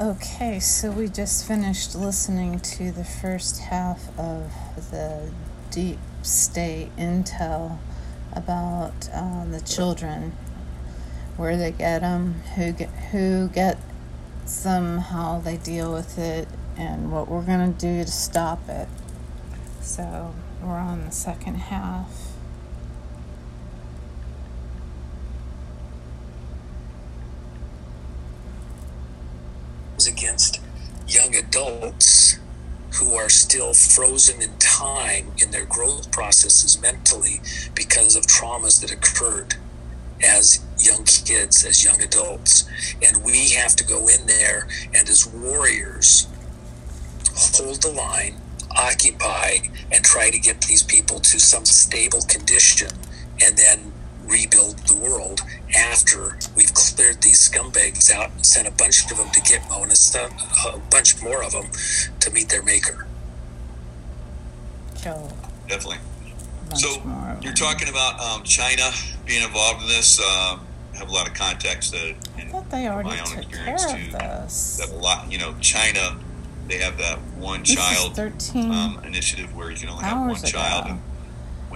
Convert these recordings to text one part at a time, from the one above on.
Okay, so we just finished listening to the first half of the deep state intel about uh, the children, where they get them, who get who gets them, how they deal with it, and what we're gonna do to stop it. So we're on the second half. against young adults who are still frozen in time in their growth processes mentally because of traumas that occurred as young kids, as young adults. And we have to go in there and, as warriors, hold the line, occupy, and try to get these people to some stable condition and then rebuild the world after we've cleared these scumbags out and sent a bunch of them to Gitmo and a, a bunch more of them to meet their maker. So Definitely. So more you're talking about um, China being involved in this. Uh, have a lot of context that, I thought they already my own took experience care too. of this. That a lot, you know, China. They have that one This child 13 um, initiative where you can only have one hours child, and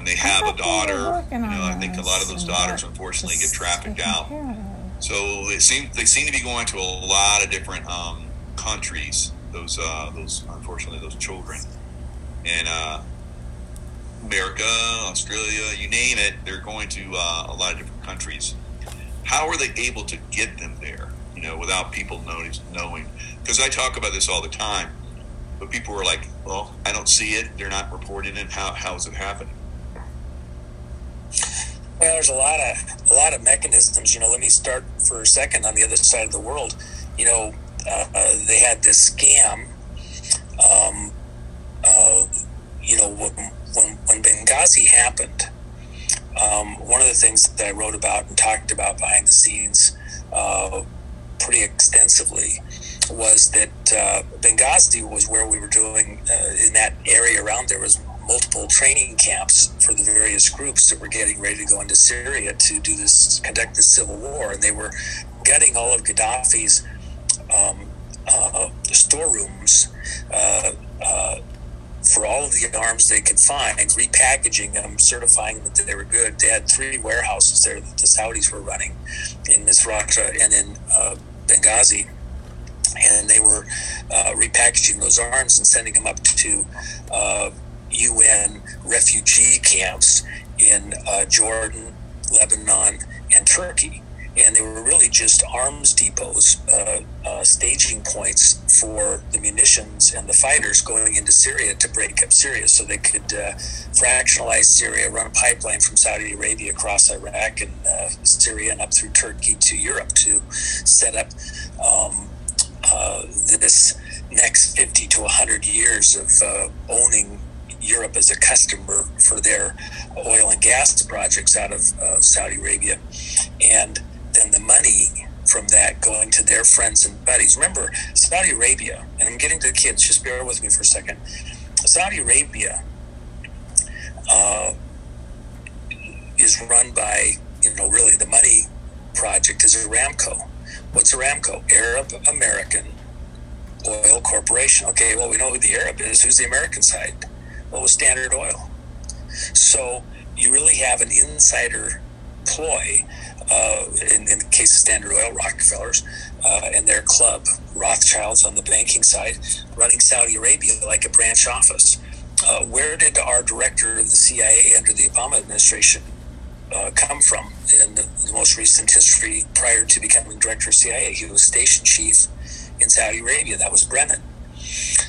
when they have a thought they were daughter, you know, I think a lot of those daughters unfortunately get trafficked out. So they seem they seem to be going to a lot of different um, countries. Those uh, those unfortunately those children, and uh, America, Australia, you name it, they're going to uh, a lot of different countries. How are they able to get them there? You know, without people notice, knowing? Because I talk about this all the time, but people are like, "Well, I don't see it. They're not reporting it. How how is it happening?" There's a lot of a lot of mechanisms. You know, let me start for a second on the other side of the world. You know, uh, uh, they had this scam. Um, uh, you know, when, when when Benghazi happened, um, one of the things that I wrote about and talked about behind the scenes uh, pretty extensively was that uh, Benghazi was where we were doing uh, in that area around there was multiple training camps for the various groups that were getting ready to go into Syria to do this conduct this civil war and they were gutting all of Gaddafi's um, uh, storerooms uh, uh, for all of the arms they could find, repackaging them, certifying that they were good. They had three warehouses there that the Saudis were running in Misrata and in uh, Benghazi. And they were uh, repackaging those arms and sending them up to uh, UN refugee camps in uh, Jordan, Lebanon, and Turkey. And they were really just arms depots, uh, uh, staging points for the munitions and the fighters going into Syria to break up Syria so they could uh, fractionalize Syria, run a pipeline from Saudi Arabia across Iraq and uh, Syria and up through Turkey to Europe to set up um, this next 50 to 100 years of uh, owning Europe as a customer for their oil and gas projects out of uh, Saudi Arabia. And then the money from that going to their friends and buddies. Remember, Saudi Arabia, and I'm getting to the kids, just bear with me for a second. Saudi Arabia uh, is run by, you know, really the money project is Aramco. What's Aramco? Arab American Oil Corporation. Okay, well, we know who the Arab is. Who's the American side? Was Standard Oil. So you really have an insider ploy uh, in, in the case of Standard Oil, Rockefellers, uh, and their club, Rothschilds on the banking side, running Saudi Arabia like a branch office. Uh, where did our director of the CIA under the Obama administration uh, come from in the, the most recent history prior to becoming director of CIA? He was station chief in Saudi Arabia. That was Brennan.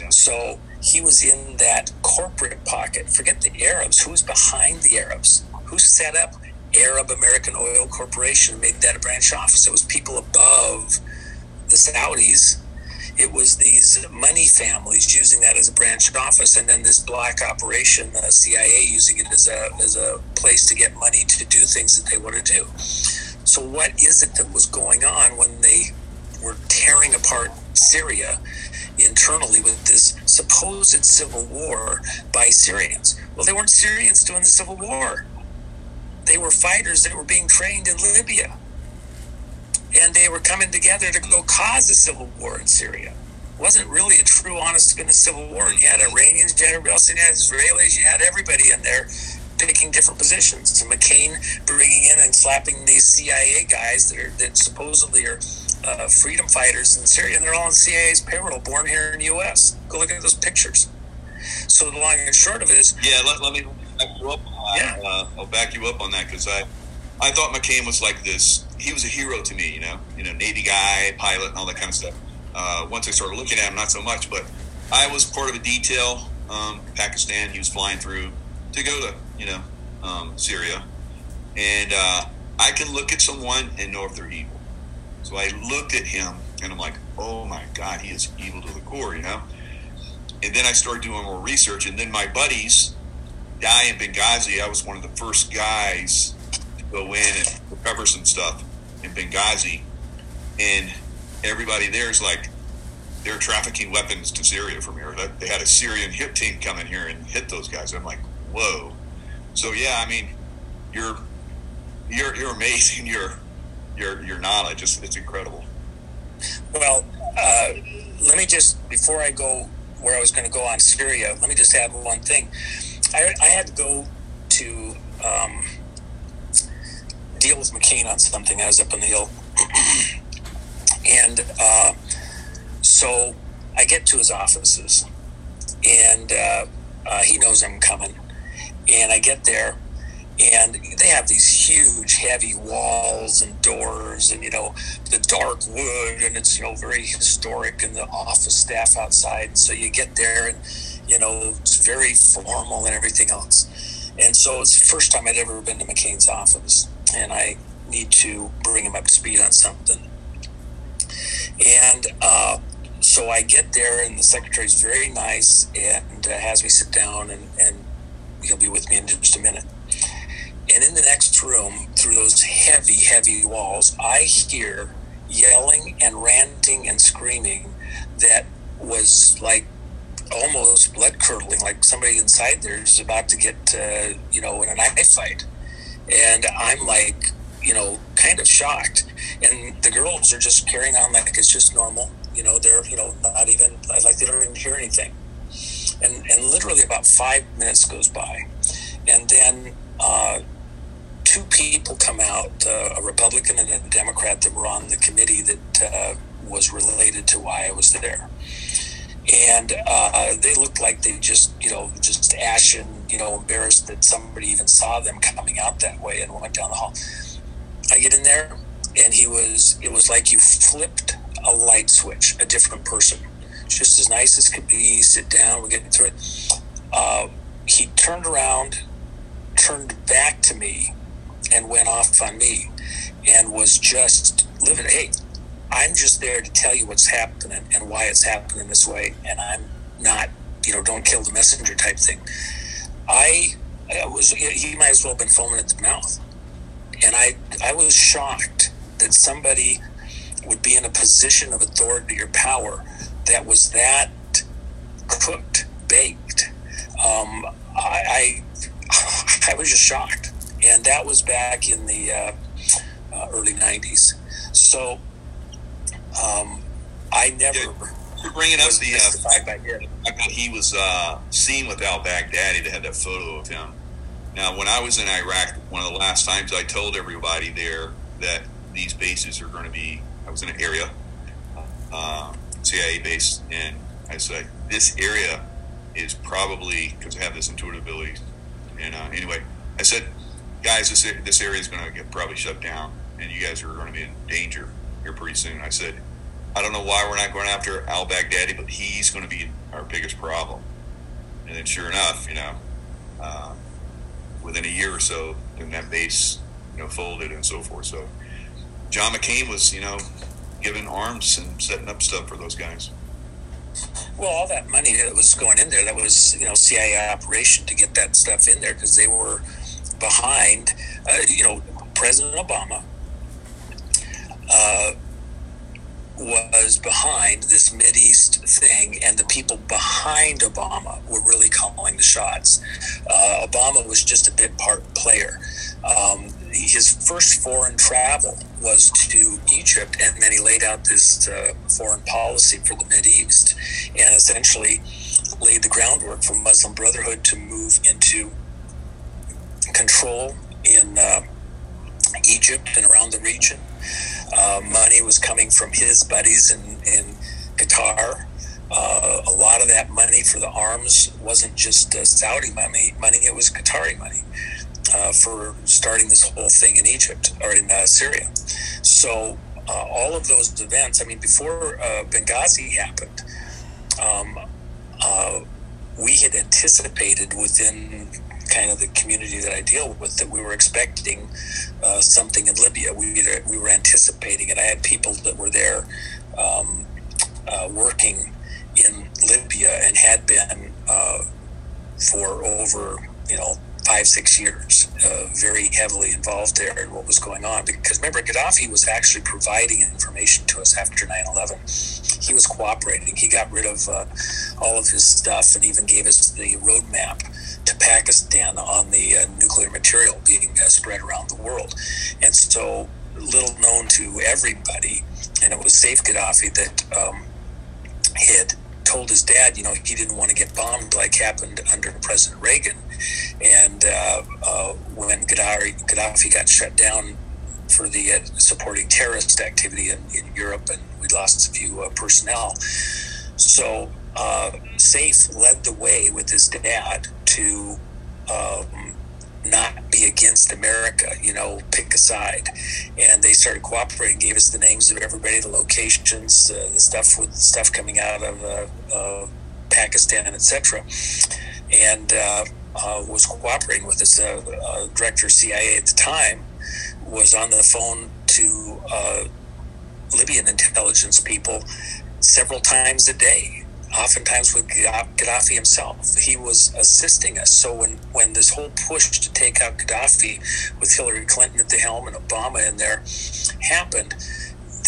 So he was in that corporate pocket. Forget the Arabs. Who's behind the Arabs? Who set up Arab American Oil Corporation and made that a branch office? It was people above the Saudis. It was these money families using that as a branch office, and then this black operation, the CIA using it as a as a place to get money to do things that they want to do. So, what is it that was going on when they were tearing apart Syria internally with this supposed civil war by Syrians? Well, they weren't Syrians doing the civil war. They were fighters that were being trained in Libya. and they were coming together to go cause a civil war in Syria. It wasn't really a true, honest, to goodness civil war. You had Iranians, you had everybody you had Israelis, you had everybody in there picking different positions. And McCain bringing in and slapping these CIA guys that, are, that supposedly are uh, freedom fighters in Syria, and they're all on CIA's payroll, born here in the U.S. Go look at those pictures. So the long and short of it is, yeah. Let, let me back you up. Yeah. Uh, I'll back you up on that because I, I thought McCain was like this. He was a hero to me, you know, you know, Navy guy, pilot, and all that kind of stuff. Uh, once I started looking at him, not so much, but I was part of a detail, um, Pakistan. He was flying through to go to, you know, um, Syria, and uh, I can look at someone and know if they're evil. So I looked at him and I'm like, oh my God, he is evil to the core, you know? And then I started doing more research. And then my buddies, die in Benghazi, I was one of the first guys to go in and recover some stuff in Benghazi. And everybody there is like, they're trafficking weapons to Syria from here. They had a Syrian hit team come in here and hit those guys. I'm like, whoa. So yeah, I mean, you're you're you're amazing. You're your your knowledge. It's, it's incredible. Well, uh, let me just before I go where I was going to go on Syria, let me just add one thing. I, I had to go to um, deal with McCain on something. I was up on the hill, and uh, so I get to his offices, and uh, uh, he knows I'm coming, and I get there and they have these huge heavy walls and doors and you know the dark wood and it's you know very historic and the office staff outside. And so you get there and you know it's very formal and everything else. And so it's the first time i'd ever been to mccain's office and i need to bring him up to speed on something. And uh, so i get there and the secretary's very nice and uh, has me sit down and, and he'll be with me in just a minute and in the next room, through those heavy, heavy walls, I hear yelling and ranting and screaming that was like almost blood curdling, like somebody inside there is about to get, uh, you know, in a knife fight. And I'm like, you know, kind of shocked. And the girls are just carrying on like it's just normal. You know, they're, you know, not even, like they don't even hear anything. And, and literally about five minutes goes by. And then uh, two people come out, uh, a Republican and a Democrat that were on the committee that uh, was related to why I was there. And uh, they looked like they just, you know, just ashen, you know, embarrassed that somebody even saw them coming out that way and went down the hall. I get in there, and he was, it was like you flipped a light switch, a different person. Just as nice as could be, sit down, we get through it. Uh, he turned around, turned back to me, and went off on me and was just living. Hey, I'm just there to tell you what's happening and why it's happening this way, and I'm not, you know, don't kill the messenger type thing. I, I was he might as well have been foaming at the mouth, and I I was shocked that somebody would be in a position of authority or power that was that cooked, baked. Um, I, I I was just shocked and that was back in the uh, uh, early '90s. So um, I never. You're bringing up the uh, fact that he was uh, seen with al Baghdadi to have that photo of him. Now, when I was in Iraq, one of the last times I told everybody there that these bases are going to be, I was in an area, uh, CIA base, and I said, this area is probably, because I have this intuitive ability, and uh, anyway, I said, guys, this this area is going to get probably shut down, and you guys are going to be in danger here pretty soon. I said, I don't know why we're not going after Al Baghdadi, but he's going to be our biggest problem. And then, sure enough, you know, uh, within a year or so, then that base, you know, folded and so forth. So, John McCain was, you know, giving arms and setting up stuff for those guys. Well, all that money that was going in there, that was, you know, CIA operation to get that stuff in there because they were behind, uh, you know, President Obama uh, was behind this East thing, and the people behind Obama were really calling the shots. Uh, Obama was just a bit part player. Um, his first foreign travel was to Egypt, and then he laid out this uh, foreign policy for the East, and essentially laid the groundwork for Muslim Brotherhood to move into control in uh, Egypt and around the region. Uh, money was coming from his buddies in, in Qatar. Uh, a lot of that money for the arms wasn't just uh, Saudi money, money, it was Qatari money uh, for starting this whole thing in Egypt or in uh, Syria. So, all of those events, I mean, before Benghazi happened, um, we had anticipated within kind of the community that I deal with that we were expecting uh, something in Libya. We we were anticipating it. I had people that were there um, uh, working in Libya and had been uh, for over you know five six years, uh, very heavily involved there in what was going on. Because remember, Gaddafi was actually providing information to us after 9/11. He was cooperating. He got rid of uh, all of his stuff and even gave us the roadmap Pakistan on the uh, nuclear material being uh, spread around the world. And so, little known to everybody, and it was Saif Gaddafi that um, had told his dad, you know, he didn't want to get bombed like happened under President Reagan. And uh, uh, when Gaddafi, Gaddafi got shut down for the uh, supporting terrorist activity in, in, Europe, and we lost a few uh, personnel. So uh, Saif led the way with his dad to um, not be against America, you know, pick a side. And they started cooperating, gave us the names of everybody, the locations, uh, the stuff with stuff coming out of uh, Pakistan, etc. And uh, uh, was cooperating with us. Uh, uh, director of CIA at the time was on the phone to Libyan intelligence people several times a day oftentimes with Gaddafi himself. He was assisting us. So when, when this whole push to take out Gaddafi with Hillary Clinton at the helm and Obama in there happened,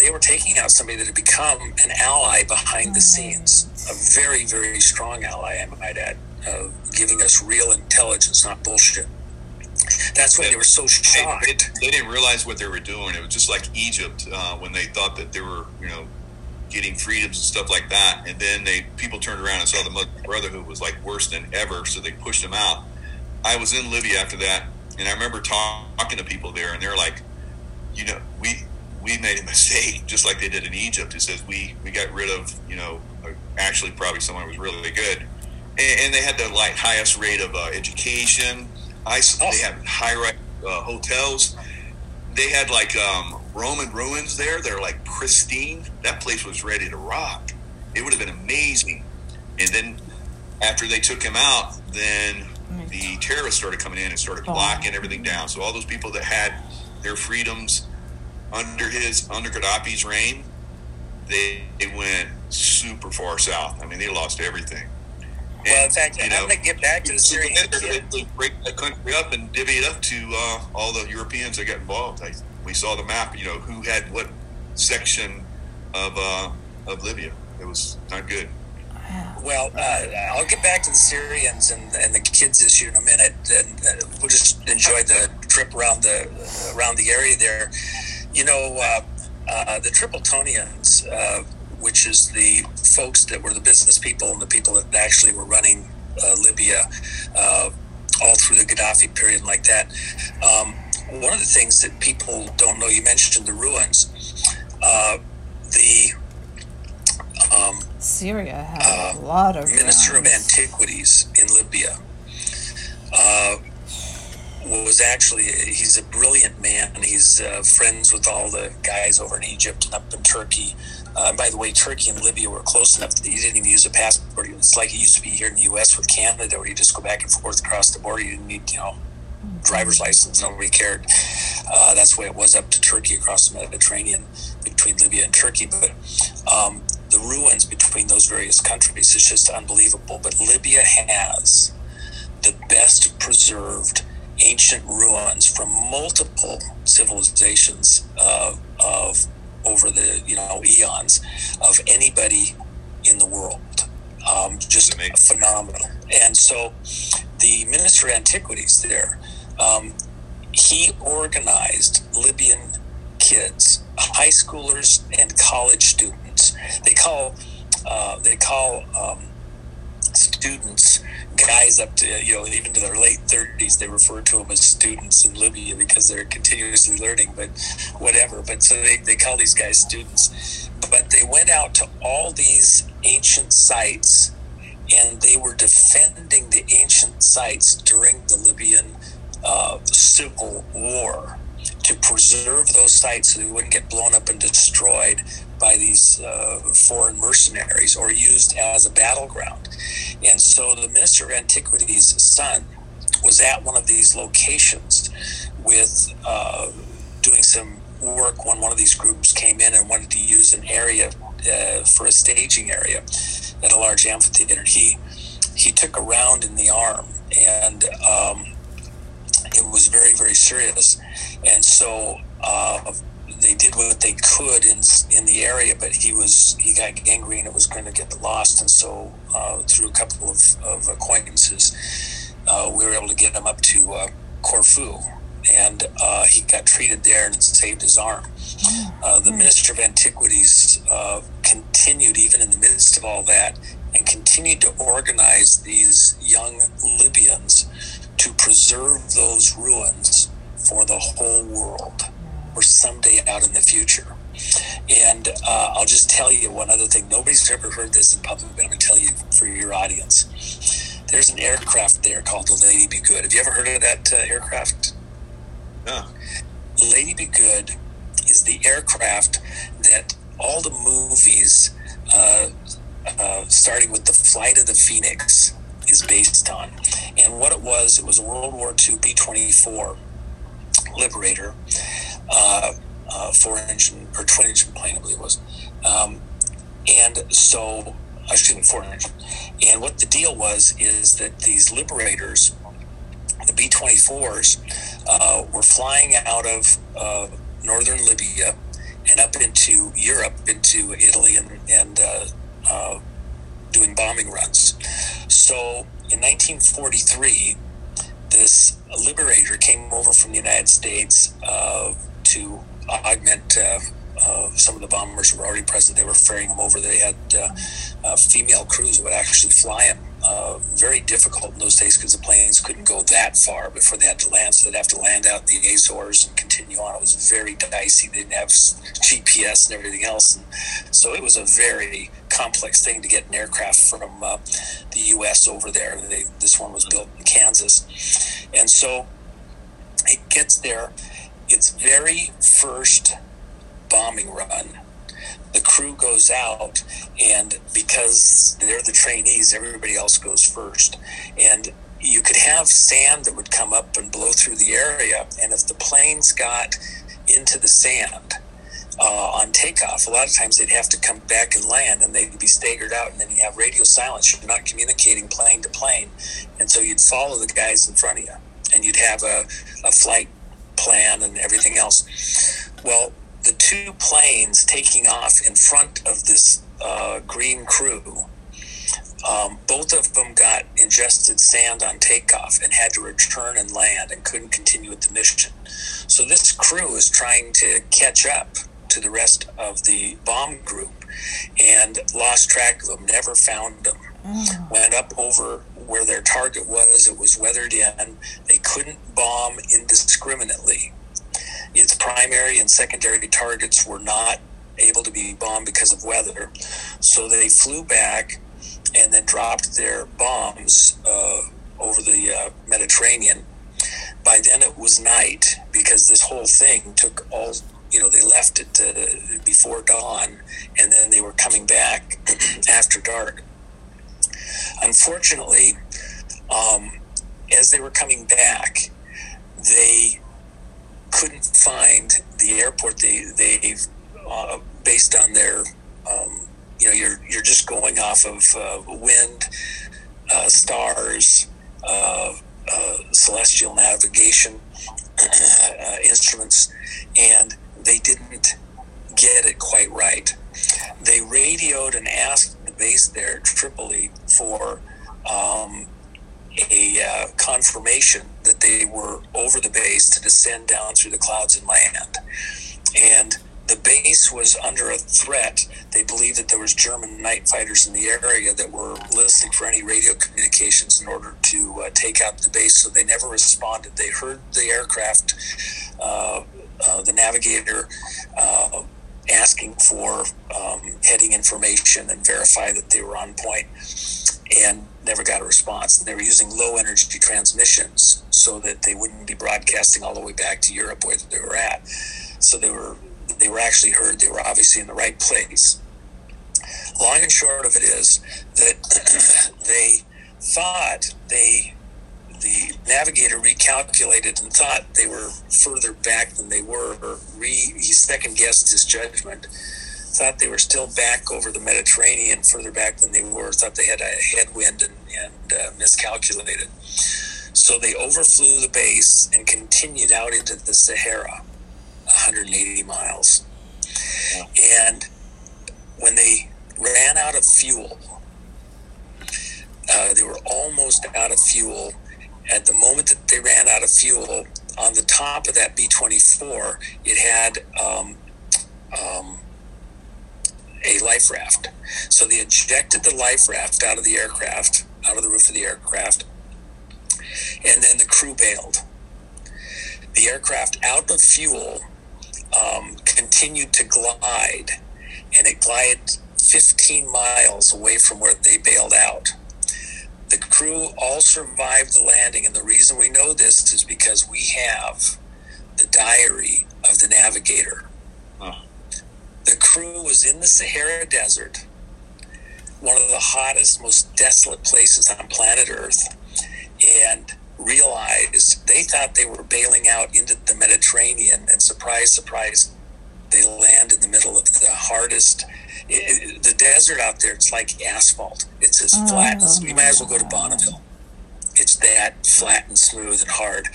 they were taking out somebody that had become an ally behind the scenes, a very, very strong ally, I might add, uh, giving us real intelligence, not bullshit. That's why they, they were so shocked. They, they, they, didn't realize what they were doing. It was just like Egypt uh, when they thought that they were, you know, getting freedoms and stuff like that. And then they people turned around and saw the Muslim Brotherhood was like worse than ever, so they pushed them out. I was in Libya after that, and I remember talk, talking to people there, and they're like, you know, we we made a mistake, just like they did in Egypt. It says we we got rid of, you know, actually probably someone who was really, good, and, and, they had the like highest rate of uh, education. I, they had high uh, hotels. They had like um, Roman ruins there. They're like pristine. That place was ready to rock. It would have been amazing. And then after they took him out, then the terrorists started coming in and started blocking everything down. So all those people that had their freedoms under his under Gaddafi's reign, they, they went super far south. I mean, they lost everything. well, in fact, you know, I'm going to get back to the Syrian. They, they break the country up and divvy it up to uh, all the Europeans that got involved. I, we saw the map, you know, who had what section of uh, of Libya. It was not good. Well, uh, I'll get back to the Syrians and, and the kids issue in a minute, and uh, we'll just enjoy the trip around the around the area there. You know, uh, uh the Tripolitanians, uh, which is the folks that were the business people and the people that actually were running uh, Libya all through the Gaddafi period, like that. Um, one of the things that people don't know, you mentioned the ruins. Uh, the um, Syria had uh, a lot of Minister ruins. of Antiquities in Libya uh, was actually he's a brilliant man. He's uh, friends with all the guys over in Egypt and up in Turkey. Uh, and by the way, Turkey and Libya were close enough that you didn't even use a passport. It's like it used to be here in the U.S. with Canada, where you just go back and forth across the border. You didn't need, you know, driver's license. Nobody cared. Uh, that's the way it was up to Turkey across the Mediterranean between Libya and Turkey. But um, the ruins between those various countries is just unbelievable. But Libya has the best preserved ancient ruins from multiple civilizations uh, of over the you know eons of anybody in the world. Um, just phenomenal. And so the Minister of Antiquities there um, he organized Libyan kids, high schoolers and college students. They call uh, they call um, students guys up to you know even to their late 30s they refer to them as students in libya because they're continuously learning but whatever but so they, they call these guys students but they went out to all these ancient sites and they were defending the ancient sites during the libyan uh, civil war to preserve those sites so they wouldn't get blown up and destroyed by these uh, foreign mercenaries or used as a battleground. And so the Minister of Antiquities' son was at one of these locations with uh, doing some work when one of these groups came in and wanted to use an area uh, for a staging area at a large amphitheater. He he took a round in the arm and um, it was very very serious. And so uh, they did what they could in in the area, but he was he got gangrene. It was going to get lost, and so uh, through a couple of, of acquaintances, uh, we were able to get him up to uh, Corfu, and uh, he got treated there and saved his arm. Uh, the Minister of Antiquities uh, continued, even in the midst of all that, and continued to organize these young Libyans to preserve those ruins for the whole world or someday out in the future. And uh, I'll just tell you one other thing. Nobody's ever heard this in public, but I'm going to tell you for your audience. There's an aircraft there called the Lady Be Good. Have you ever heard of that uh, aircraft? No. Lady Be Good is the aircraft that all the movies, uh, uh, starting with the Flight of the Phoenix, is based on. And what it was, it was a World War II B 24 Liberator uh, uh, four engine or twin engine plane, I believe it was. Um, and so, excuse me, four engine. And what the deal was is that these liberators, the B 24s, uh, were flying out of uh, northern Libya and up into Europe, into Italy, and, and uh, uh, doing bombing runs. So in 1943, this liberator came over from the United States uh, to augment uh, uh, some of the bombers were already present. They were ferrying them over. They had uh, uh, female crews who would actually fly them. Uh, very difficult in those days because the planes couldn't go that far before they had to land. So they'd have to land out in the Azores and continue on. It was very dicey. They didn't have GPS and everything else. And so it was a very complex thing to get an aircraft from uh, the U.S. over there. They, this one was built in Kansas. And so it gets there its very first bombing run, the crew goes out, and because they're the trainees, everybody else goes first. And you could have sand that would come up and blow through the area, and if the planes got into the sand, uh, on takeoff. A lot of times they'd have to come back and land and they'd be staggered out, and then you have radio silence. You're not communicating plane to plane. And so you'd follow the guys in front of you, and you'd have a, a flight plan and everything else. Well, the two planes taking off in front of this uh, green crew, um, both of them got ingested sand on takeoff and had to return and land and couldn't continue with the mission. So this crew is trying to catch up to the rest of the bomb group and lost track of them, never found them. Mm. Went up over where their target was. It was weathered in. They couldn't bomb indiscriminately. Its primary and secondary targets were not able to be bombed because of weather. So they flew back and then dropped their bombs uh, over the uh, Mediterranean. By then it was night because this whole thing took all, you know, they left it uh, before dawn and then they were coming back after dark. Unfortunately, um, as they were coming back, they couldn't find the airport. They they uh, based on their um, you know you're you're just going off of uh, wind, uh, stars, uh, uh, celestial navigation uh, instruments, and they didn't get it quite right. They radioed and asked the base there, Tripoli, for um, a uh, confirmation that they were over the base to descend down through the clouds and land. And the base was under a threat. They believed that there was German night fighters in the area that were listening for any radio communications in order to uh, take out the base. So they never responded. They heard the aircraft, uh, uh, the navigator uh, asking for um, heading information and verify that they were on point, and never got a response. And they were using low energy transmissions so that they wouldn't be broadcasting all the way back to Europe where they were at. So they were they were actually heard. They were obviously in the right place. Long and short of it is that they thought they, the navigator recalculated and thought they were further back than they were. Or re, he second guessed his judgment. Thought they were still back over the Mediterranean, further back than they were. Thought they had a headwind and, and uh, miscalculated. So they overflew the base and continued out into the Sahara 180 miles. And when they ran out of fuel, uh, they were almost out of fuel. At the moment that they ran out of fuel, on the top of that B 24, it had um, um, a life raft. So they ejected the life raft out of the aircraft, out of the roof of the aircraft, and then the crew bailed. The aircraft out of fuel um, continued to glide, and it glided 15 miles away from where they bailed out. The crew all survived the landing, and the reason we know this is because we have the diary of the navigator. Oh. The crew was in the Sahara Desert, one of the hottest, most desolate places on planet Earth, and realized they thought they were bailing out into the Mediterranean, and surprise, surprise, they land in the middle of the hardest. It, the desert out there, it's like asphalt. It's as oh, flat. As, you might as well go to Bonneville. It's that flat and smooth and hard.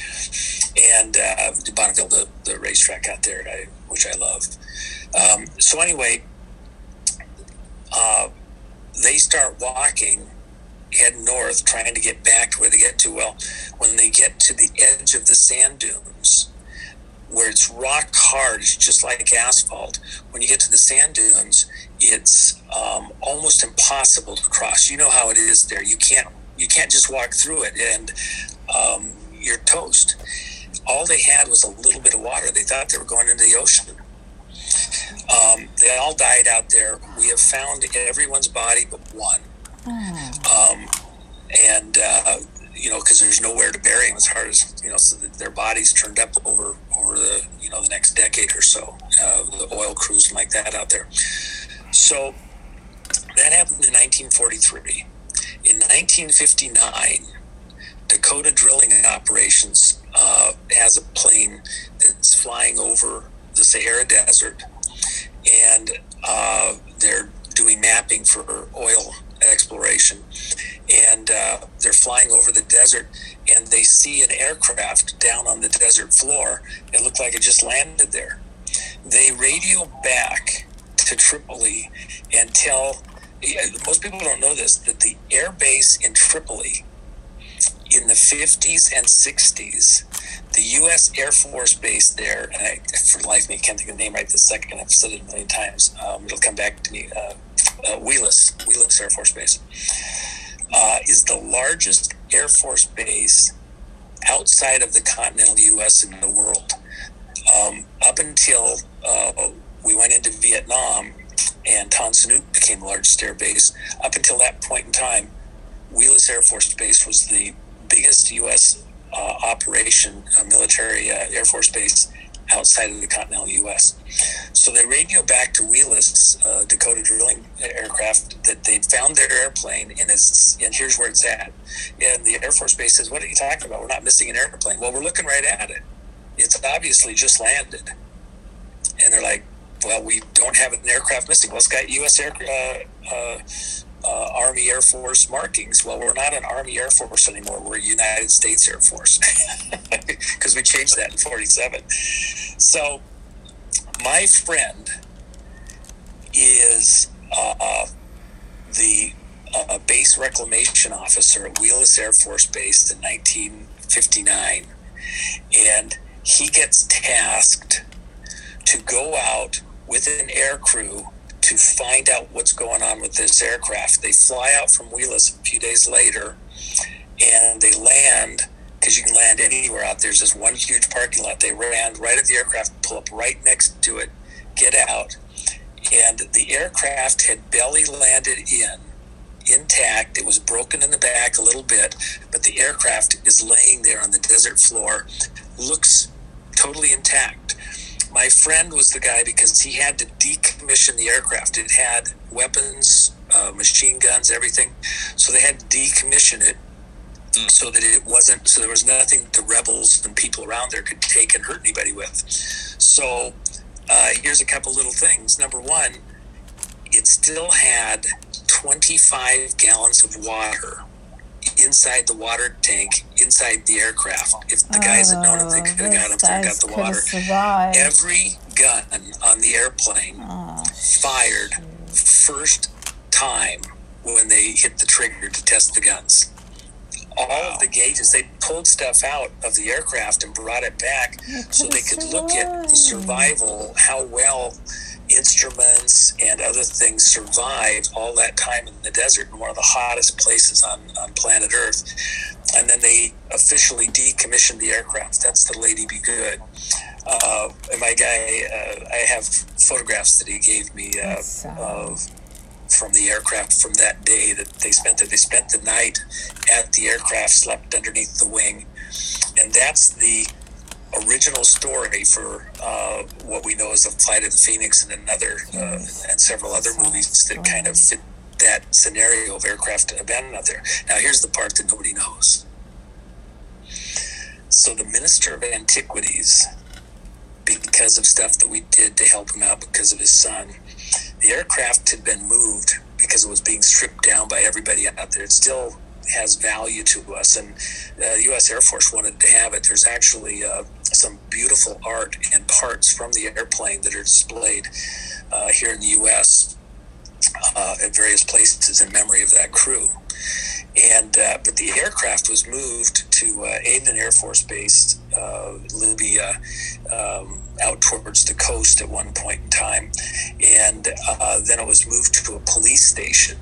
And uh, Bonneville, the, the racetrack out there, I, which I love. Um, so anyway, uh, they start walking head north trying to get back to where they get to. Well, when they get to the edge of the sand dunes, where it's rock hard, it's just like asphalt. When you get to the sand dunes, it's um, almost impossible to cross. You know how it is there. You can't you can't just walk through it, and um, you're toast. All they had was a little bit of water. They thought they were going into the ocean. Um, they all died out there. We have found everyone's body but one. Um, and uh, you know, because there's nowhere to bury them as hard as you know, so their bodies turned up over over the you know the next decade or so. Uh, the oil crews like that out there. So that happened in 1943. In 1959, Dakota Drilling Operations uh, has a plane that's flying over the Sahara Desert, and uh, they're doing mapping for oil exploration. And uh, they're flying over the desert and they see an aircraft down on the desert floor. It looked like it just landed there. They radio back to Tripoli and tell most people don't know this that the air base in Tripoli in the 50s and 60s, the U.S. Air Force Base there, and I, for life me, can't think of the name right this second. I've said it a million times. Um, it'll come back to me. Uh, uh, Wheelus, Wheelus Air Force Base, uh, is the largest Air Force base outside of the continental U.S. in the world. Um, up until uh, we went into Vietnam and Tan became the largest air base, up until that point in time, Wheelus Air Force Base was the biggest U.S. Uh, operation, military uh, Air Force base outside of the continental U.S. So they radio back to Wheelus, uh, Dakota Drilling Aircraft, that they found their airplane and it's and here's where it's at. And the Air Force Base says, "What are you talking about? We're not missing an airplane." Well, we're looking right at it. It's obviously just landed. And they're like, "Well, we don't have an aircraft missing. Well, it's got U.S. air." Uh, uh, uh, Army Air Force markings. Well, we're not an Army Air Force anymore. We're United States Air Force because we changed that in 47. So, my friend is uh, the uh, base reclamation officer at Wheelus Air Force Base in 1959. And he gets tasked to go out with an air crew to find out what's going on with this aircraft. They fly out from Wheelus a few days later and they land because you can land anywhere out there. There's this one huge parking lot. They land right at the aircraft, pull up right next to it, get out. And the aircraft had belly landed in intact. It was broken in the back a little bit, but the aircraft is laying there on the desert floor, looks totally intact. My friend was the guy because he had to decommission the aircraft. It had weapons, uh, machine guns, everything. So they had to decommission it mm. so that it wasn't, so there was nothing the rebels and people around there could take and hurt anybody with. So uh, here's a couple little things. Number one, it still had 25 gallons of water inside the water tank inside the aircraft. If the guys had known it, they could have got up there and got the water. Survived. Every gun on the airplane oh, fired shoot. first time when they hit the trigger to test the guns. All wow. of the gauges, they pulled stuff out of the aircraft and brought it back so they could survived. look at the survival, how well instruments and other things survived all that time in the desert in one of the hottest places on, on planet Earth. And then they officially decommissioned the aircraft. That's the Lady Be Good. Uh, my guy, uh, I have photographs that he gave me uh, of from the aircraft from that day that they spent it. They spent the night at the aircraft, slept underneath the wing, and that's the original story for uh, what we know as the Flight of the Phoenix and another uh, and several other movies that kind of fit that scenario of aircraft abandoned out there. Now, here's the part that nobody knows. So, the Minister of Antiquities, because of stuff that we did to help him out because of his son, the aircraft had been moved because it was being stripped down by everybody out there. It still has value to us, and uh, the U.S. Air Force wanted to have it. There's actually uh, some beautiful art and parts from the airplane that are displayed uh, here in the U.S. Uh, at various places in memory of that crew. And uh, but the aircraft was moved to uh, Aden Air Force Base, Libya, um, out towards the coast at one point in time, and then it was moved to a police station.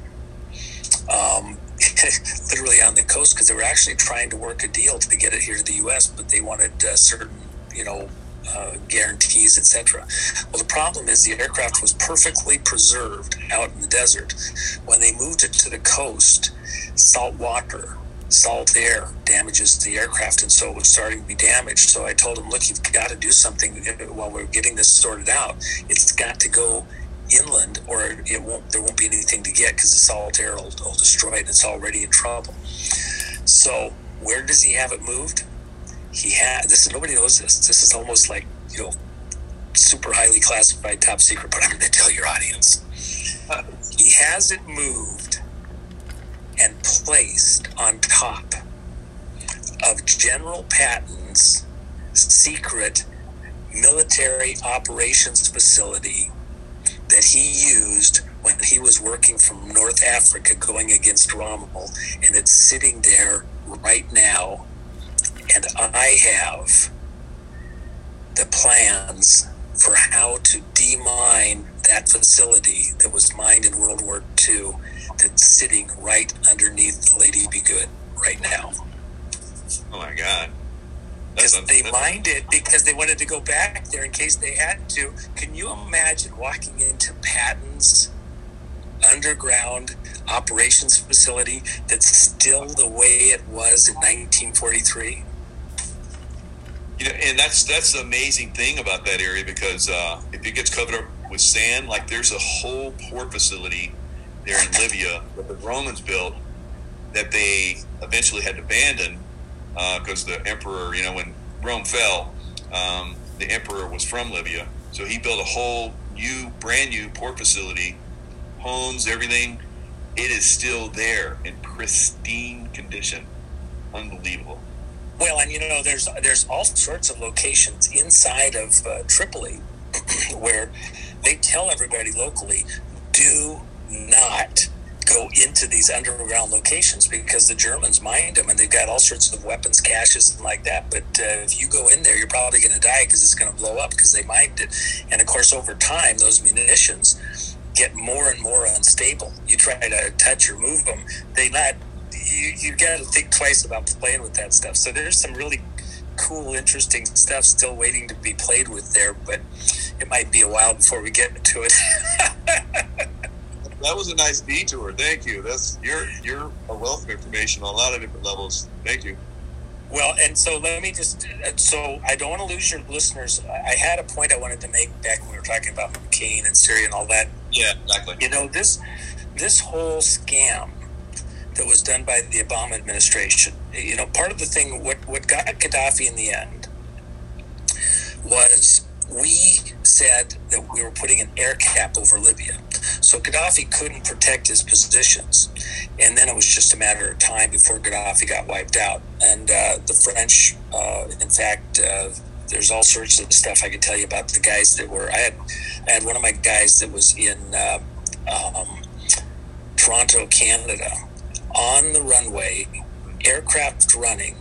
Um, literally on the coast because they were actually trying to work a deal to get it here to the U.S., but they wanted uh, certain, you know, uh, guarantees, etc. Well, the problem is the aircraft was perfectly preserved out in the desert. When they moved it to the coast, salt water, salt air damages the aircraft, and so it was starting to be damaged. So I told him, look, you've got to do something while we're getting this sorted out. It's got to go inland, or it won't. There won't be anything to get because the salt air will, will destroy it. It's already in trouble. So where does he have it moved? He had this. Is, nobody knows this. This is almost like you know, super highly classified, top secret. But I'm going to tell your audience. he has it moved and placed on top of General Patton's secret military operations facility that he used when he was working from North Africa going against Rommel, and it's sitting there right now. And I have the plans for how to demine that facility that was mined in World War II that's sitting right underneath the Lady Be Good right now. Oh my God because they mined it because they wanted to go back there in case they had to. Can you imagine walking into Patton's underground operations facility that's still the way it was in 1943? You know, and that's that's the amazing thing about that area because uh, if it gets covered up with sand, like there's a whole port facility there in Libya that the Romans built that they eventually had to abandon because uh, the emperor, you know, when Rome fell, um, the emperor was from Libya, so he built a whole new, brand new port facility, homes, everything. It is still there in pristine condition. Unbelievable. Well, and you know, there's there's all sorts of locations inside of uh, Tripoli where they tell everybody locally, do not go into these underground locations because the Germans mined them and they've got all sorts of weapons caches and like that. But uh, if you go in there, you're probably going to die because it's going to blow up because they mined it. And of course, over time, those munitions get more and more unstable. You try to touch or move them, they not. You you got to think twice about playing with that stuff. So there's some really cool, interesting stuff still waiting to be played with there, but it might be a while before we get to it. that was a nice detour. Thank you. That's you're you're a wealth of information on a lot of different levels. Thank you. Well, and so let me just uh, so I don't want to lose your listeners. I had a point I wanted to make back when we were talking about McCain and Syria and all that. Yeah, exactly. You know this this whole scam that was done by the Obama administration. You know, part of the thing what what got Gaddafi in the end was we said that we were putting an air cap over Libya. So Gaddafi couldn't protect his positions. And then it was just a matter of time before Gaddafi got wiped out. And uh, the French, uh, in fact, uh, there's all sorts of stuff I could tell you about the guys that were. I had, I had one of my guys that was in uh, um, Toronto, Canada, on the runway, aircraft running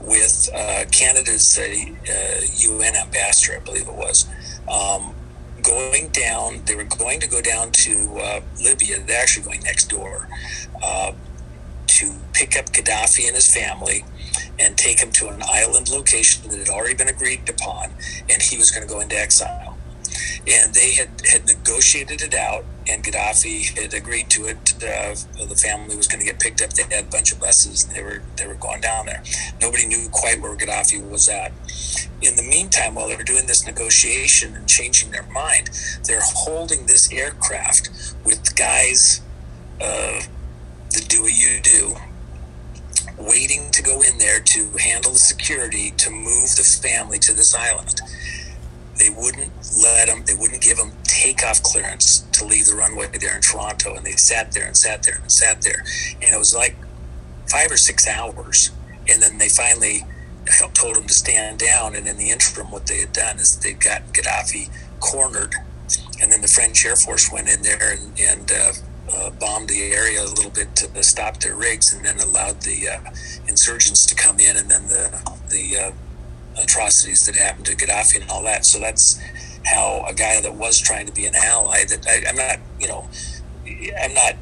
with uh, Canada's UN uh, ambassador, I believe it was. Um, going down, they were going to go down to uh, Libya. They're actually going next door uh, to pick up Gaddafi and his family and take him to an island location that had already been agreed upon, and he was going to go into exile and they had, had negotiated it out, and Gaddafi had agreed to it. Uh, the family was going to get picked up. They had a bunch of buses. They were they were going down there. Nobody knew quite where Gaddafi was at. In the meantime, while they were doing this negotiation and changing their mind, they're holding this aircraft with guys uh, that do what you do, waiting to go in there to handle the security to move the family to this island they wouldn't let them, they wouldn't give them takeoff clearance to leave the runway there in Toronto. And they sat there and sat there and sat there. And it was like five or six hours. And then they finally told them to stand down. And in the interim, what they had done is they got Gaddafi cornered. And then the French Air Force went in there and, and uh, uh, bombed the area a little bit to stop their rigs and then allowed the uh, insurgents to come in. And then the, the uh, atrocities that happened to Gaddafi and all that. So that's how a guy that was trying to be an ally that I, am not, you know, I'm not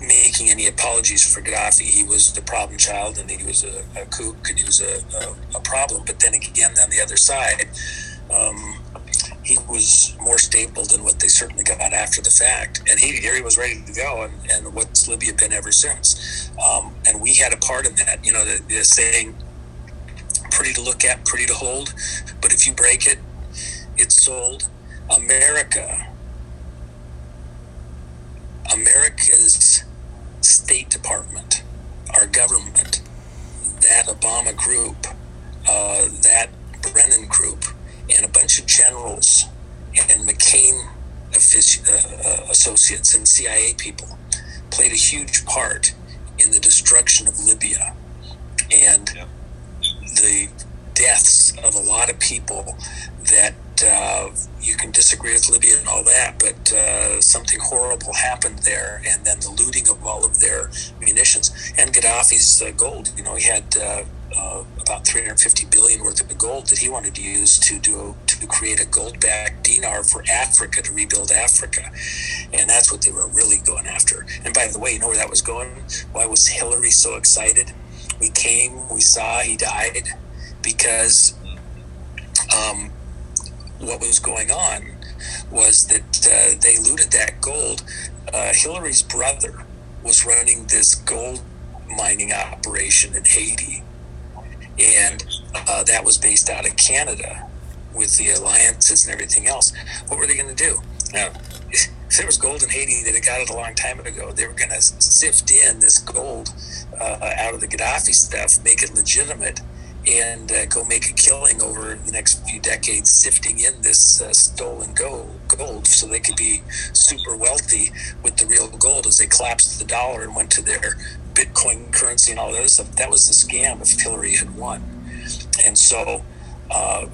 making any apologies for Gaddafi. He was the problem child and he was a, a kook and he was a, a, a, problem. But then again, on the other side, um, he was more stable than what they certainly got after the fact. And he, here he was ready to go. And, and what's Libya been ever since? Um, and we had a part in that, you know, the, the saying, pretty to look at, pretty to hold. But if you break it, it's sold. America, America's State Department, our government, that Obama group, uh, that Brennan group, and a bunch of generals and McCain uh, associates and CIA people played a huge part in the destruction of Libya. And the deaths of a lot of people that uh, you can disagree with Libya and all that, but uh, something horrible happened there, and then the looting of all of their munitions and Gaddafi's uh, gold. You know, he had uh, uh, about 350 billion worth of gold that he wanted to use to do to create a gold-backed dinar for Africa to rebuild Africa, and that's what they were really going after. And by the way, you know where that was going? Why was Hillary so excited? we came, we saw he died because um, what was going on was that uh, they looted that gold. Uh, Hillary's brother was running this gold mining operation in Haiti, and uh, that was based out of Canada with the alliances and everything else. What were they going to do? Now, if there was gold in Haiti, they'd have got it a long time ago. They were going to sift in this gold uh, out of the Gaddafi stuff, make it legitimate, and uh, go make a killing over the next few decades, sifting in this uh, stolen gold, gold, so they could be super wealthy with the real gold as they collapsed the dollar and went to their Bitcoin currency and all that stuff. That was the scam if Hillary had won. And so, uh,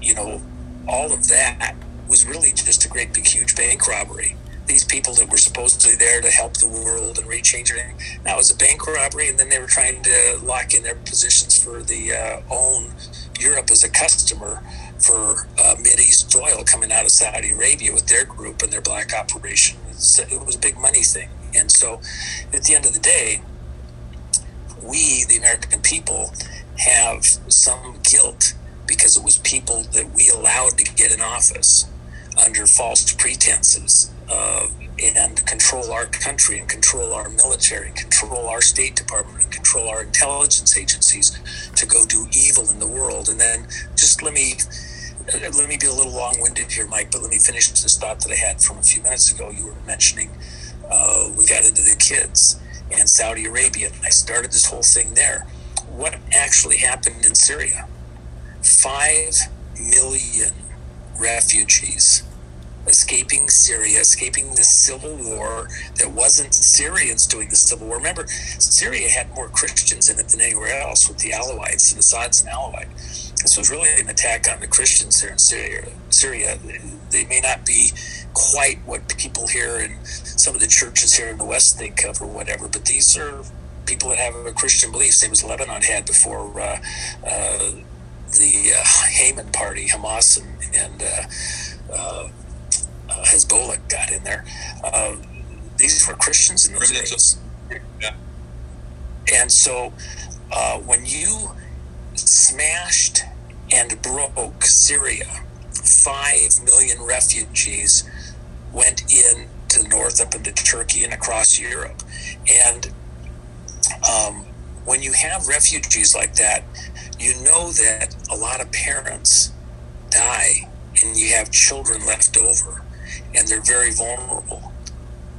you know, all of that was really just a great big huge bank robbery these people that were supposedly there to help the world and rechange everything. Now it was a bank robbery, and then they were trying to lock in their positions for the uh, own Europe as a customer for uh, East oil coming out of Saudi Arabia with their group and their black operation. it was a big money thing. And so at the end of the day, we, the American people, have some guilt because it was people that we allowed to get in office under false pretenses uh, and control our country and control our military control our State Department and control our intelligence agencies to go do evil in the world. And then just let me uh, let me be a little long-winded here, Mike, but let me finish this thought that I had from a few minutes ago. You were mentioning uh, we got into the kids and Saudi Arabia. I started this whole thing there. What actually happened in Syria? Five million refugees escaping Syria, escaping the civil war that wasn't Syrians doing the civil war. Remember, Syria had more Christians in it than anywhere else with the Alawites and Assad's an Alawite. This was really an attack on the Christians there in Syria. Syria, they may not be quite what people here in some of the churches here in the West think of or whatever, but these are people that have a Christian belief, same as Lebanon had before uh, uh, the uh, Haman party, Hamas and, and uh, uh, uh, Hezbollah got in there. these were Christians in those days. Yeah. And so when you smashed and broke Syria, five million refugees went in to the north up into Turkey and across Europe. And um, when you have refugees like that, you know that a lot of parents die and you have children left over and they're very vulnerable.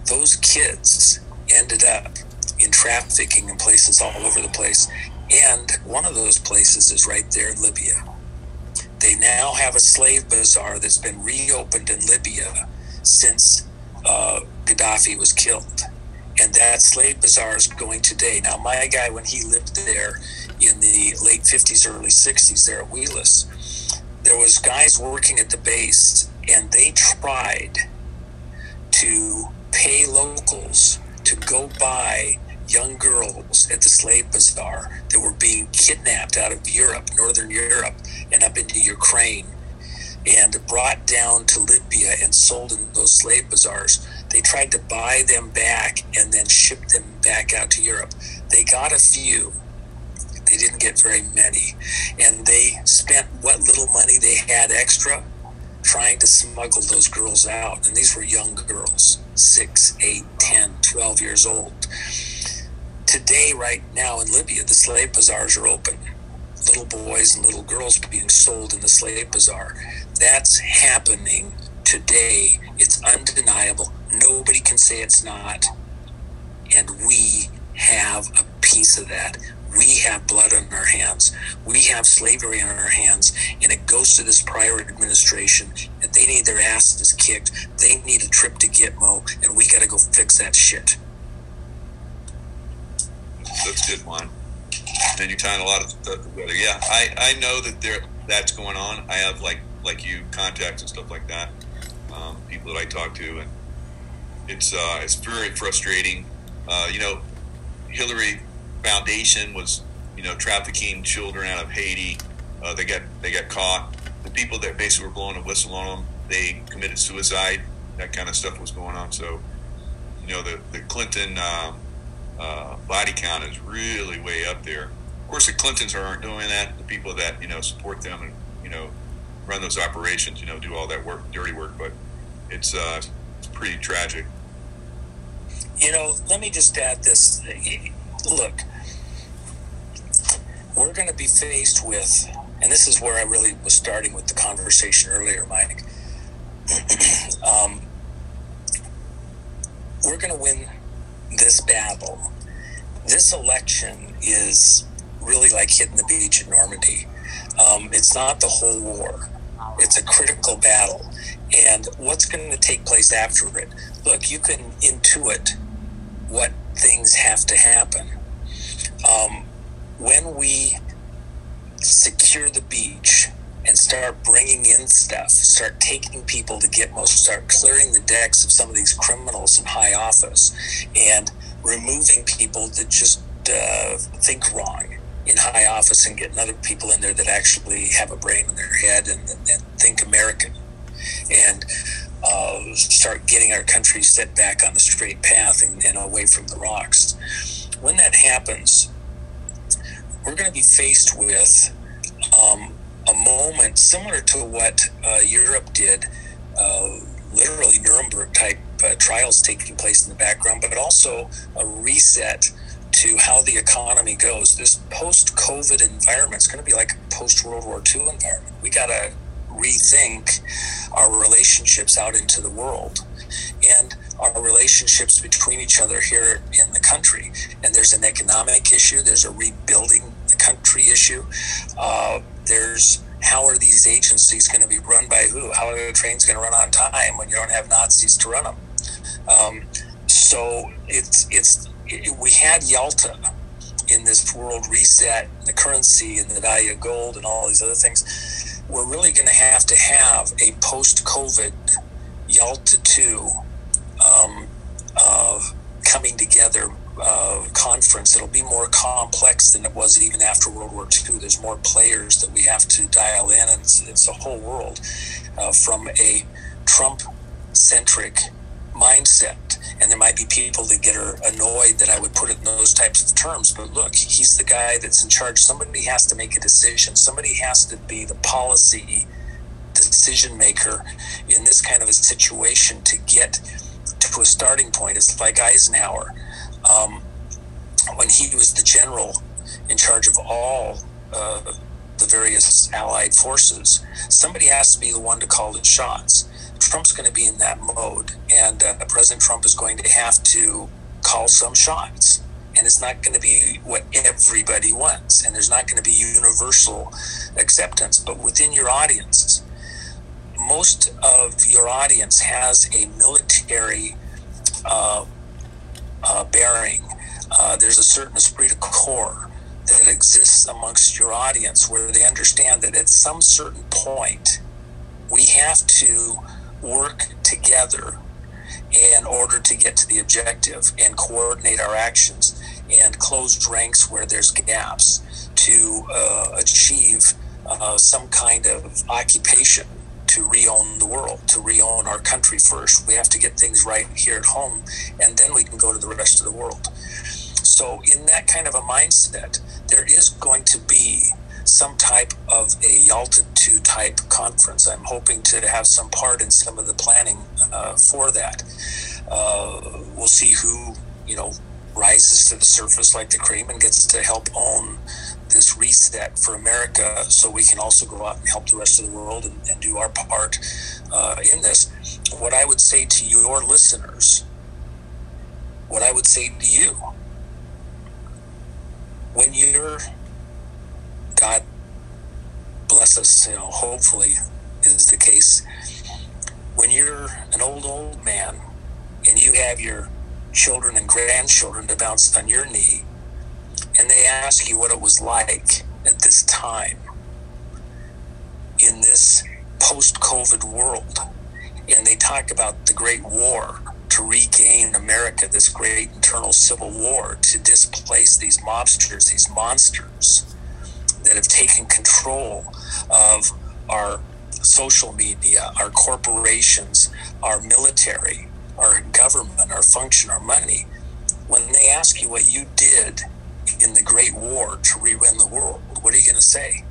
Those kids ended up in trafficking in places all over the place. And one of those places is right there in Libya. They now have a slave bazaar that's been reopened in Libya since uh, Gaddafi was killed. And that slave bazaar is going today. Now, my guy, when he lived there in the late 50s, early 60s, there at Wheelus, there was guys working at the base, and they tried to pay locals to go buy young girls at the slave bazaar that were being kidnapped out of Europe, Northern Europe, and up into Ukraine and brought down to Libya and sold in those slave bazaars. They tried to buy them back and then ship them back out to Europe. They got a few. They didn't get very many. And they spent what little money they had extra trying to smuggle those girls out. And these were young girls, six, eight, ten, twelve years old. Today, right now in Libya, the slave bazaars are open. Little boys and little girls being sold in the slave bazaar that's happening today. It's undeniable. Nobody can say it's not. And we have a piece of that. We have blood on our hands. We have slavery on our hands. And it goes to this prior administration. And they need their asses kicked. They need a trip to Gitmo. And we got to go fix that shit. That's good one. And you're tying a lot of stuff together. Yeah, I, I know that there that's going on. I have like like you contacts and stuff like that. Um, people that I talk to, and it's uh, it's very frustrating. Uh, you know, Hillary Foundation was you know trafficking children out of Haiti. Uh, they got they got caught. The people that basically were blowing a whistle on them, they committed suicide. That kind of stuff was going on. So, you know, the the Clinton um, uh, body count is really way up there. Of course, the Clintons aren't doing that. The people that you know support them and you know run those operations, you know, do all that work, dirty work. But it's uh, it's pretty tragic. You know, let me just add this. Look, we're going to be faced with, and this is where I really was starting with the conversation earlier, Mike. um, we're going to win this battle. This election is really like hitting the beach at Normandy. Um, it's not the whole war. It's a critical battle. And what's going to take place after it? Look, you can intuit what things have to happen. Um, when we secure the beach and start bringing in stuff, start taking people to Gitmo, start clearing the decks of some of these criminals in high office, and removing people that just uh, think wrong in high office and getting other people in there that actually have a brain in their head and, and think American. And uh, start getting our country set back on the straight path and, and away from the rocks. When that happens, we're going to be faced with um, a moment similar to what uh, Europe did, uh, literally Nuremberg type uh, trials taking place in the background, but also a reset to how the economy goes. This post COVID environment is going to be like a post World War II environment. We got to rethink our relationships out into the world and our relationships between each other here in the country. And there's an economic issue, there's a rebuilding the country issue. Uh, there's how are these agencies going to be run by who? How are the trains going to run on time when you don't have Nazis to run them? Um, so it's it's it, we had Yalta in this world reset, the currency and the value of gold and all these other things we're really going to have to have a post COVID Yalta 2 um, uh, coming together uh, conference. It'll be more complex than it was even after World War II. There's more players that we have to dial in, and it's, it's a whole world uh, from a Trump centric mindset. And there might be people that get annoyed that I would put it in those types of terms. But look, he's the guy that's in charge. Somebody has to make a decision. Somebody has to be the policy decision maker in this kind of a situation to get to a starting point. It's like Eisenhower. Um, when he was the general in charge of all uh, the various allied forces, somebody has to be the one to call the shots. Trump's going to be in that mode, and uh, President Trump is going to have to call some shots. And it's not going to be what everybody wants, and there's not going to be universal acceptance. But within your audience, most of your audience has a military uh, uh, bearing. Uh, there's a certain esprit de corps that exists amongst your audience where they understand that at some certain point, we have to work together in order to get to the objective and coordinate our actions and close ranks where there's gaps to uh, achieve uh, some kind of occupation to re-own the world, to re-own our country first. We have to get things right here at home, and then we can go to the rest of the world. So, in that kind of a mindset, there is going to be some type of a Yalta 2 type conference. I'm hoping to have some part in some of the planning uh, for that. Uh, we'll see who, you know, rises to the surface like the cream and gets to help own reset for America so we can also go out and help the rest of the world and, and do our part uh, in this. What I would say to your listeners, what I would say to you, when you're God bless us, you know, hopefully is the case. When you're an old, old man and you have your children and grandchildren to bounce on your knee, and they ask you what it was like at this time in this post COVID world, and they talk about the Great War to regain America, this great internal civil war, to displace these mobsters, these monsters that have taken control of our social media, our corporations, our military, our government, our function, our money. When they ask you what you did in the Great War to re-win the world, what are you going to say?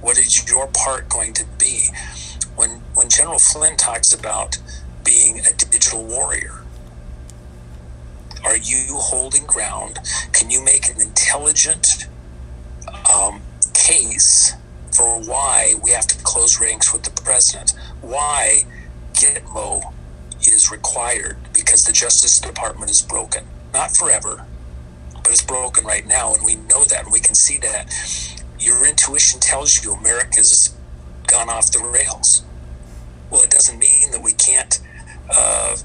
What is your part going to be? When when General Flynn talks about being a digital warrior, are you holding ground? Can you make an intelligent um, case for why we have to close ranks with the president, why Gitmo is required because the Justice Department is broken. Not forever, but it's broken right now, and we know that, we can see that. Your intuition tells you America's gone off the rails. Well, it doesn't mean that we can't, uh,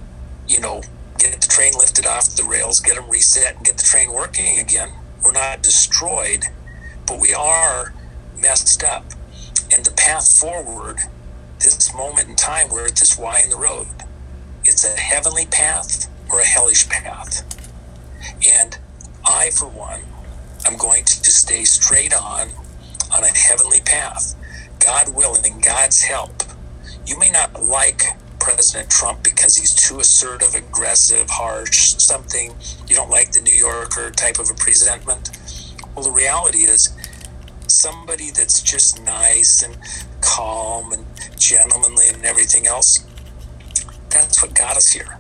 you know, get the train lifted off the rails, get them reset, and get the train working again. We're not destroyed but we are messed up. And the path forward, this moment in time, we're at this Y in the road. It's a heavenly path or a hellish path. And I, for one, am going to stay straight on on a heavenly path. God willing, God's help. You may not like President Trump because he's too assertive, aggressive, harsh, something. You don't like the New Yorker type of a presentment. Well, the reality is, somebody that's just nice and calm and gentlemanly and everything else, that's what got us here.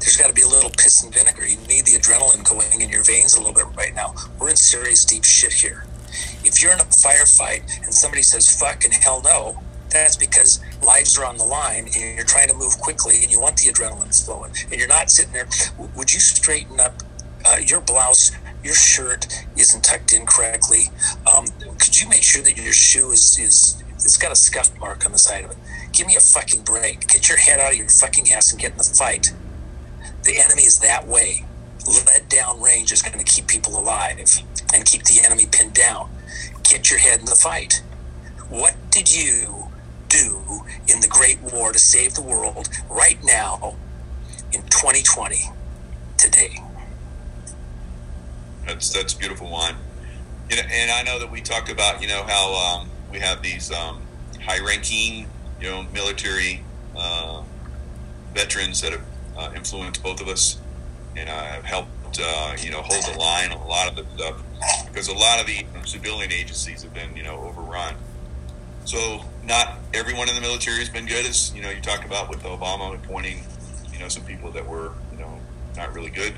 There's got to be a little piss and vinegar. You need the adrenaline going in your veins a little bit right now. We're in serious deep shit here. If you're in a firefight and somebody says fuck and hell no, that's because lives are on the line and you're trying to move quickly and you want the adrenaline flowing and you're not sitting there. Would you straighten up uh, your blouse? Your shirt isn't tucked in correctly. Um, could you make sure that your shoe is, is it's got a scuff mark on the side of it? Give me a fucking break. Get your head out of your fucking ass and get in the fight. The enemy is that way. Lead down range is going to keep people alive and keep the enemy pinned down. Get your head in the fight. What did you do in the Great War to save the world right now in 2020 today. That's that's beautiful Juan. You know, and I know that we talked about you know how um, we have these um, high-ranking you know military uh, veterans that have uh, influenced both of us and uh, have helped uh, you know hold the line on a lot of the stuff because a lot of the civilian agencies have been you know overrun. So not everyone in the military has been good, as you know you talked about with Obama appointing you know some people that were you know not really good.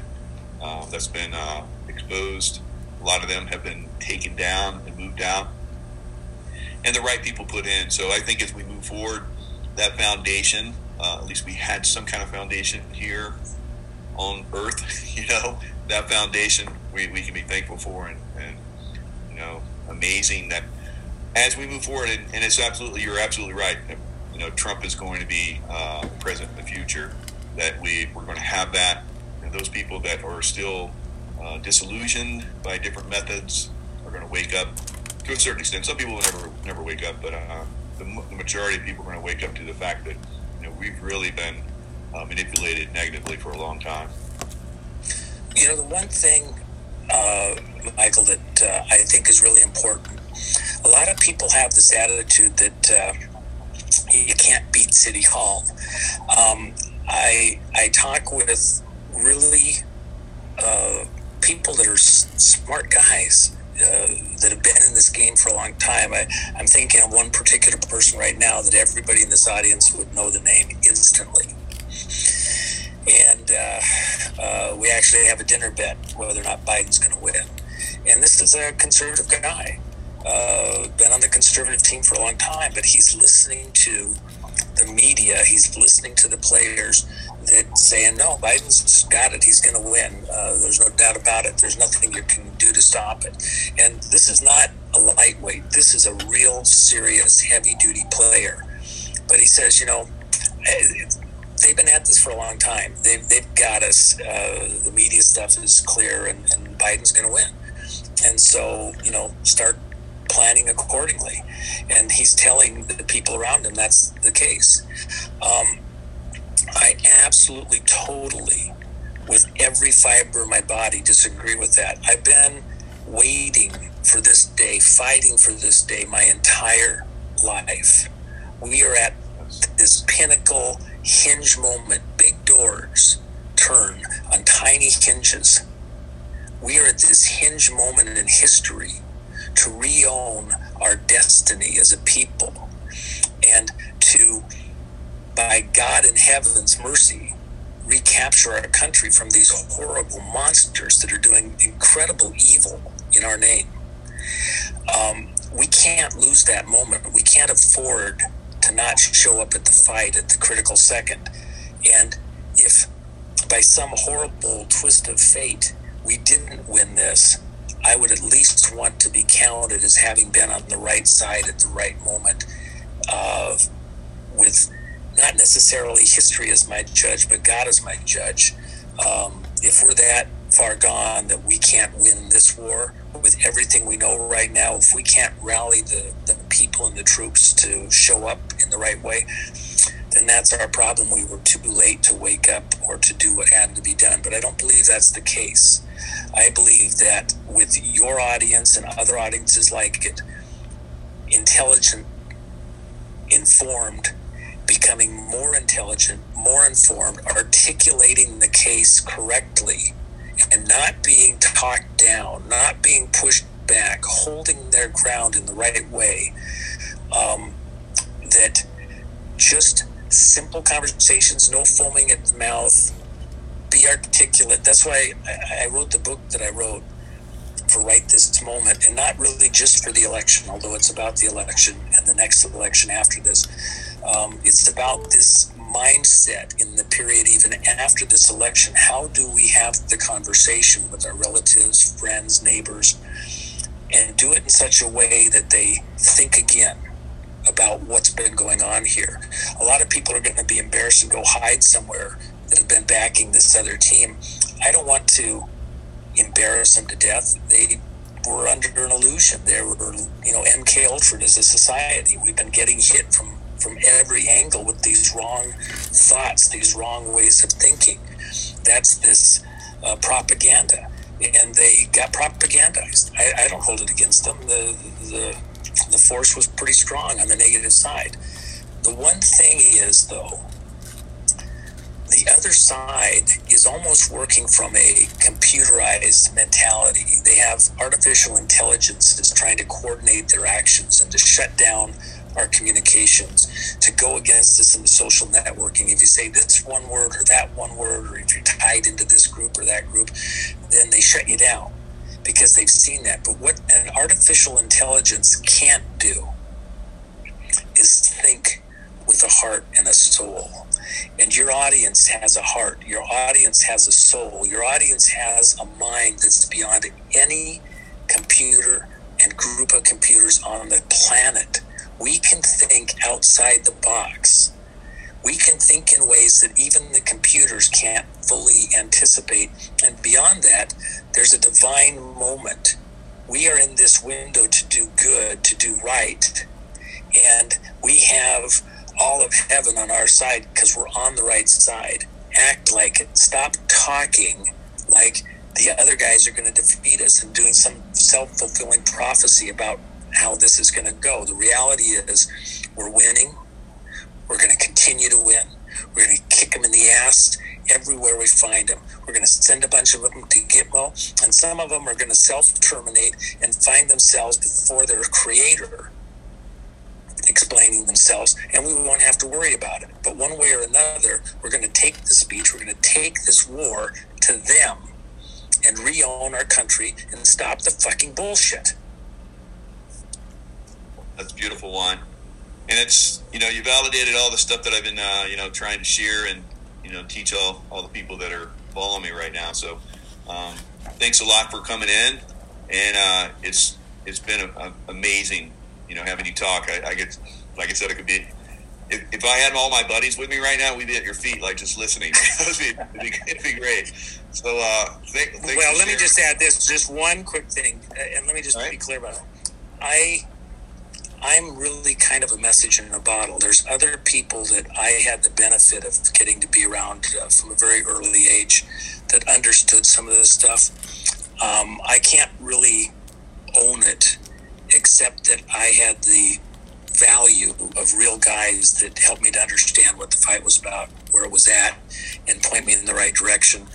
Um, that's been uh, exposed. A lot of them have been taken down and moved out, and the right people put in. So I think as we move forward, that foundation, uh, at least we had some kind of foundation here on Earth. You know that foundation we, we can be thankful for, and, and you know amazing that as we move forward, and, and, it's absolutely, you're absolutely right. You know, Trump is going to be uh, president in the future. That we we're going to have that. And those people that are still uh, disillusioned by different methods are going to wake up to a certain extent. Some people will never never wake up, but uh, the, the, majority of people are going to wake up to the fact that we've really been uh, manipulated negatively for a long time. You know, the one thing, uh, Michael, that uh, I think is really important a lot of people have this attitude that uh, you can't beat City Hall. Um, I I talk with really uh, people that are s- smart guys. Uh, that have been in this game for a long time. I, am thinking of one particular person right now that everybody in this audience would know the name instantly. And uh, uh, we actually have a dinner bet whether or not Biden's going to win. And this is a conservative guy uh, been on the conservative team for a long time, but he's listening to the media. He's listening to the players that saying, "No, Biden's got it. He's going to win. Uh, there's no doubt about it. There's nothing you can do to stop it." And this is not a lightweight. This is a real serious, heavy-duty player. But he says, you know. They've been at this for a long time. They've, they've got us. Uh, the media stuff is clear, and, and Biden's going to win. And so, you know, start planning accordingly. And he's telling the people around him that's the case. Um, I absolutely, totally, with every fiber of my body, disagree with that. I've been waiting for this day, fighting for this day my entire life. We are at this pinnacle hinge moment, big doors turn on tiny hinges. We are at this hinge moment in history to re-own our destiny as a people and to by god in heaven's mercy recapture our country from these horrible monsters that are doing incredible evil in our name. Um, we can't lose that moment. We can't afford to not show up at the fight at the critical second. And if by some horrible twist of fate we didn't win this I would at least want to be counted as having been on the right side at the right moment, uh, with not necessarily history as my judge, but God as my judge. Um, if we're that far gone that we can't win this war with everything we know right now. If we can't rally the, the people and the troops to show up in the right way, then that's our problem. We were too late to wake up or to do what had to be done. But I don't believe that's the case. I believe that with your audience and other audiences like it, intelligent, informed, becoming more intelligent, more informed, articulating the case correctly, and not being talked down, not being pushed back, holding their ground in the right way. Um, that just simple conversations, no foaming at the mouth, be articulate. That's why I, I wrote the book that I wrote for right this moment, and not really just for the election, although it's about the election and the next election after this. Um, it's about this mindset in the period even after this election. How do we have the conversation with our relatives, friends, neighbors, and do it in such a way that they think again? about what's been going on here. A lot of people are going to be embarrassed and go hide somewhere that have been backing this other team. I don't want to embarrass them to death. They were under an illusion. They were, you know, MK Ultra as a society. We've been getting hit from from every angle with these wrong thoughts, these wrong ways of thinking. That's this uh, propaganda, and they got propagandized. I, I don't hold it against them. The the the force was pretty strong on the negative side. The one thing is, though, the other side is almost working from a computerized mentality. They have artificial intelligence that's trying to coordinate their actions and to shut down our communications, to go against us in the social networking. If you say this one word or that one word, or if you're tied into this group or that group, then they shut you down because they've seen that. But what an artificial intelligence can't do is think with a heart and a soul. And your audience has a heart, your audience has a soul, your audience has a mind that's beyond any computer and group of computers on the planet. We can think outside the box we can think in ways that even the computers can't fully anticipate. And beyond that, there's a divine moment. We are in this window to do good, to do right. And we have all of heaven on our side because we're on the right side. Act like it. Stop talking like the other guys are going to defeat us and doing some self fulfilling prophecy about how this is going to go. The reality is we're winning we're going to continue to win. We're going to kick them in the ass everywhere we find them. We're going to send a bunch of them to Gitmo, and some of them are going to self terminate and find themselves before their creator explaining themselves, and we won't have to worry about it. But one way or another, we're going to take the speech, we're going to take this war to them and re own our country and stop the fucking bullshit. That's a beautiful, Juan and it's you know you validated all the stuff that I've been uh, you know trying to share and you know teach all all the people that are following me right now. So um, thanks a lot for coming in, and uh, it's it's been a, a amazing you know having you talk. I, I get like I said, it could be. If, if, I had all my buddies with me right now, we'd be at your feet, like just listening. it'd, be, it'd, be, great. So, uh, well, let sharing. me just add this, just one quick thing, and let me just right. be clear about it. I I'm really kind of a message in a bottle. There's other people that I had the benefit of getting to be around uh, from a very early age that understood some of this stuff. Um, I can't really own it, except that I had the value of real guys that helped me to understand what the fight was about, where it was at, and point me in the right direction.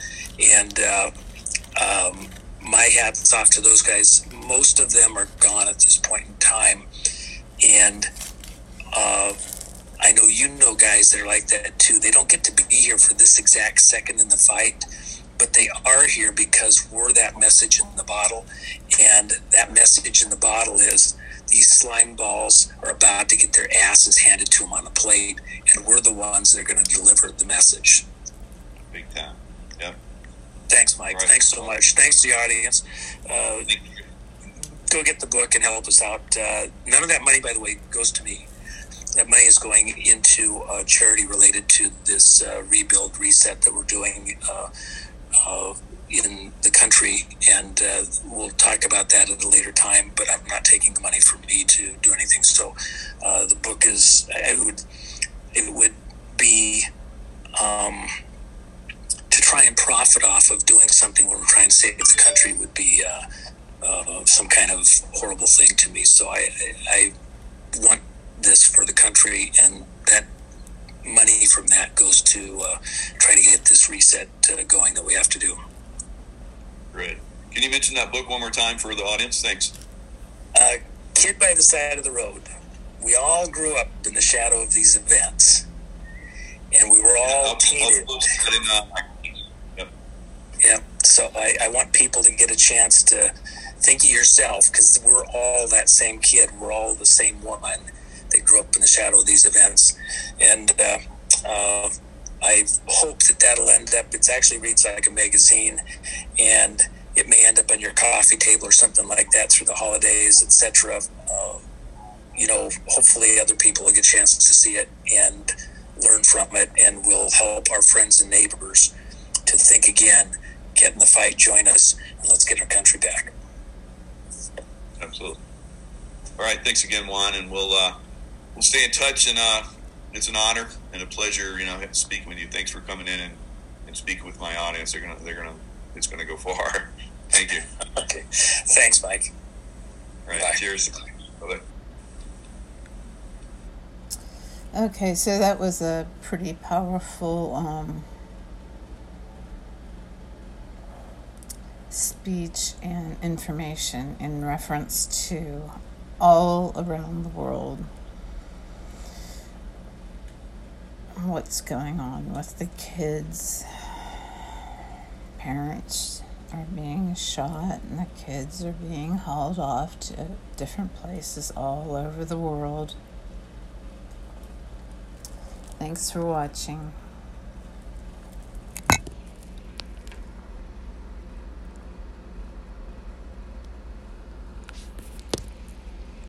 And uh, um, my hat's off to those guys. Most of them are gone at this point in time and uh, I know you know guys that are like that too. They don't get to be here for this exact second in the fight, but they are here because we're that message in the bottle. And that message in the bottle is these slime balls are about to get their asses handed to them on a plate, and we're the ones that are going to deliver the message. Big time. Yep. Thanks, Mike. Right. Thanks so much. Thanks to the audience. Uh, go get the book and help us out. Uh, none of that money, by the way, goes to me. That money is going into a charity related to this uh, rebuild reset that we're doing. Uh, uh in the country, and uh, we'll talk about that at a later time. But I'm not taking the money from me to do anything. So the book is it would it would be um, to try and profit off of doing something where we're trying to save the country would be uh, uh, some kind of horrible thing to me. So I, I want this for the country, and that money from that goes to uh, try to get this reset uh, going that we have to do. Great. Can you mention that book one more time for the audience? Thanks. Uh, Kid by the Side of the Road. We all grew up in the shadow of these events, and we were all yeah, tainted. Uh, yep. Yep. So I, I want people to get a chance to think of yourself because we're all that same kid. We're all the same one that grew up in the shadow of these events. And uh, uh, I hope that that'll end up, it actually reads like a magazine and it may end up on your coffee table or something like that through the holidays, etc. Uh, you know, hopefully other people will get a chance to see it and learn from it and will help our friends and neighbors to think again, get in the fight, join us, and let's get our country back. Absolutely. All right. Thanks again, Juan, and we'll uh, we'll stay in touch. And uh, it's an honor and a pleasure, you know, speaking with you. Thanks for coming in and, and speaking with my audience. They're gonna they're gonna it's gonna go far. Thank you. okay. Thanks, Mike. All right. Bye. Cheers. Bye. Okay, so that was a pretty powerful um, speech and information in reference to all around the world what's going on with the kids. Parents are being shot, and the kids are being hauled off to different places all over the world. Thanks for watching.